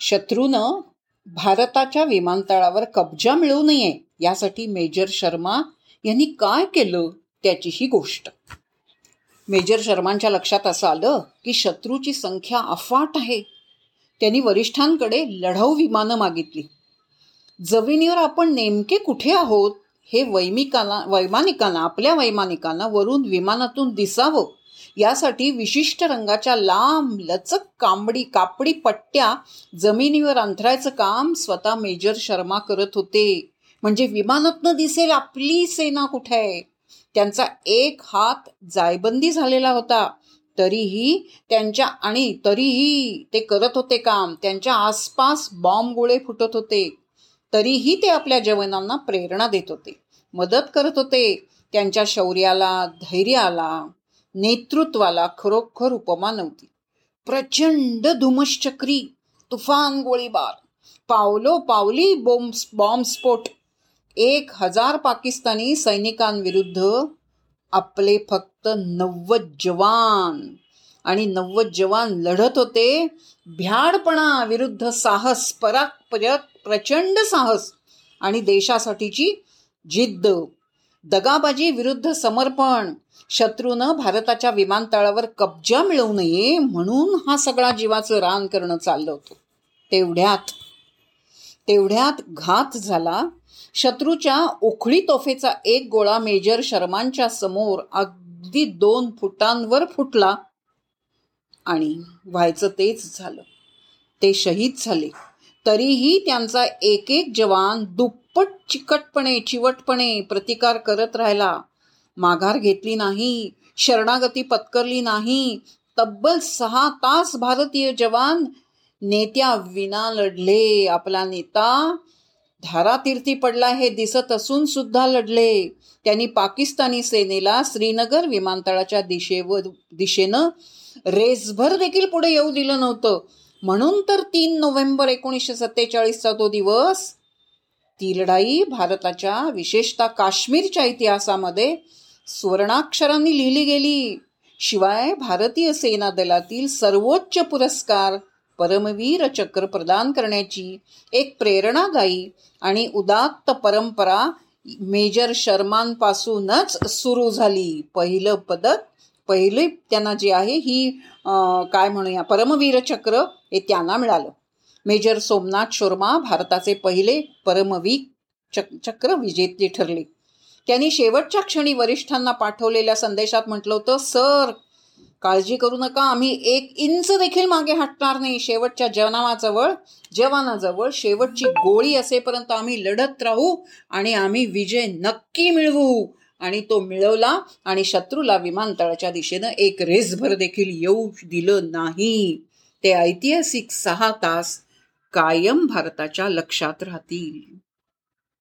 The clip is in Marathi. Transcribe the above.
शत्रूनं भारताच्या विमानतळावर कब्जा मिळू नये यासाठी मेजर शर्मा यांनी काय केलं त्याची ही गोष्ट. मेजर शर्मांच्या लक्षात असं आलं की शत्रूची संख्या अफाट आहे. त्यांनी वरिष्ठांकडे लढाऊ विमानं मागितली. जमिनीवर आपण नेमके कुठे आहोत हे वैमिकांना वैमानिकांना आपल्या वैमानिकांना वरून विमानातून दिसावं. यासाठी विशिष्ट रंगाच्या लांब लचक कांबडी कापडी पट्ट्या जमिनीवर अंथरायचं काम स्वतः मेजर शर्मा करत होते. म्हणजे विमानातनं दिसेल आपली सेना कुठे आहे? त्यांचा एक हात जायबंदी झालेला होता. तरीही त्यांच्या आणि तरीही ते करत होते काम. त्यांच्या आसपास बॉम्ब गोळे फुटत होते. तरीही ते आपल्या जवानांना प्रेरणा देत होते. मदत करत होते. त्यांच्या शौर्याला धैर्याला. नेतृत्वाला खरोखर उपमा नव्हती. प्रचंड धुमश्चक्री तुफान गोळीबार पावलो पावली बॉम्ब बॉम्बस्फोट एक हजार पाकिस्तानी सैनिकांविरुद्ध आपले फक्त नव्वद जवान आणि नव्वद जवान लढत होते. भ्याडपणा विरुद्ध साहस पराक प्रचंड साहस आणि देशासाठीची जिद्द. दगाबाजी विरुद्ध समर्पण. शत्रूनं भारताच्या विमानतळावर कब्जा मिळवू नये म्हणून हा सगळा जीवाचं रान करणं चाललं होतं. तेवढ्यात तेवढ्यात घात झाला. शत्रूच्या उखळी तोफेचा एक गोळा मेजर शर्मांच्या समोर अगदी दोन फुटांवर फुटला आणि व्हायचं तेच झालं. ते शहीद झाले. तरीही त्यांचा एक एक जवान दुप्पट चिकटपणे चिवटपणे प्रतिकार करत राहिला. माघार घेतली नाही शरणागती पत्करली नाही. तब्बल सहा तास भारतीय जवान नेत्या विना लढले. आपला नेता धारातीर्थी पडला हे दिसत असून सुद्धा लढले. त्यांनी पाकिस्तानी सेनेला श्रीनगर विमानतळाच्या दिशेवर दिशेनं रेसभर देखील पुढे येऊ दिलं नव्हतं. म्हणून तर तीन नोव्हेंबर एकोणीसशे सत्तेचाळीसचा तो दिवस ती लढाई भारताच्या विशेषतः काश्मीरच्या इतिहासामध्ये सुवर्णाक्षरांनी लिहिली गेली. शिवाय भारतीय सेना दलातील सर्वोच्च पुरस्कार परमवीर चक्र प्रदान करण्याची एक प्रेरणादायी आणि उदात्त परंपरा मेजर शर्मांपासूनच सुरू झाली. पहिलं पदक पहिले त्यांना जे आहे ही काय म्हणूया परमवीर चक्र हे त्यांना मिळालं. मेजर सोमनाथ शर्मा भारताचे पहिले परमवीर चक चक्र विजेते ठरले. त्यांनी शेवटच्या क्षणी वरिष्ठांना पाठवलेल्या संदेशात म्हटलं होतं सर काळजी करू नका आम्ही एक इंच देखील मागे हटणार नाही. शेवटच्या जवानाजवळ जवानाजवळ शेवटची गोळी असेपर्यंत आम्ही लढत राहू आणि आम्ही विजय नक्की मिळवू. आणि तो मिळवला आणि शत्रूला विमानतळाच्या दिशेनं एक रेसभर देखील येऊ दिलं नाही. ते ऐतिहासिक सहा तास कायम भारताच्या लक्षात राहतील.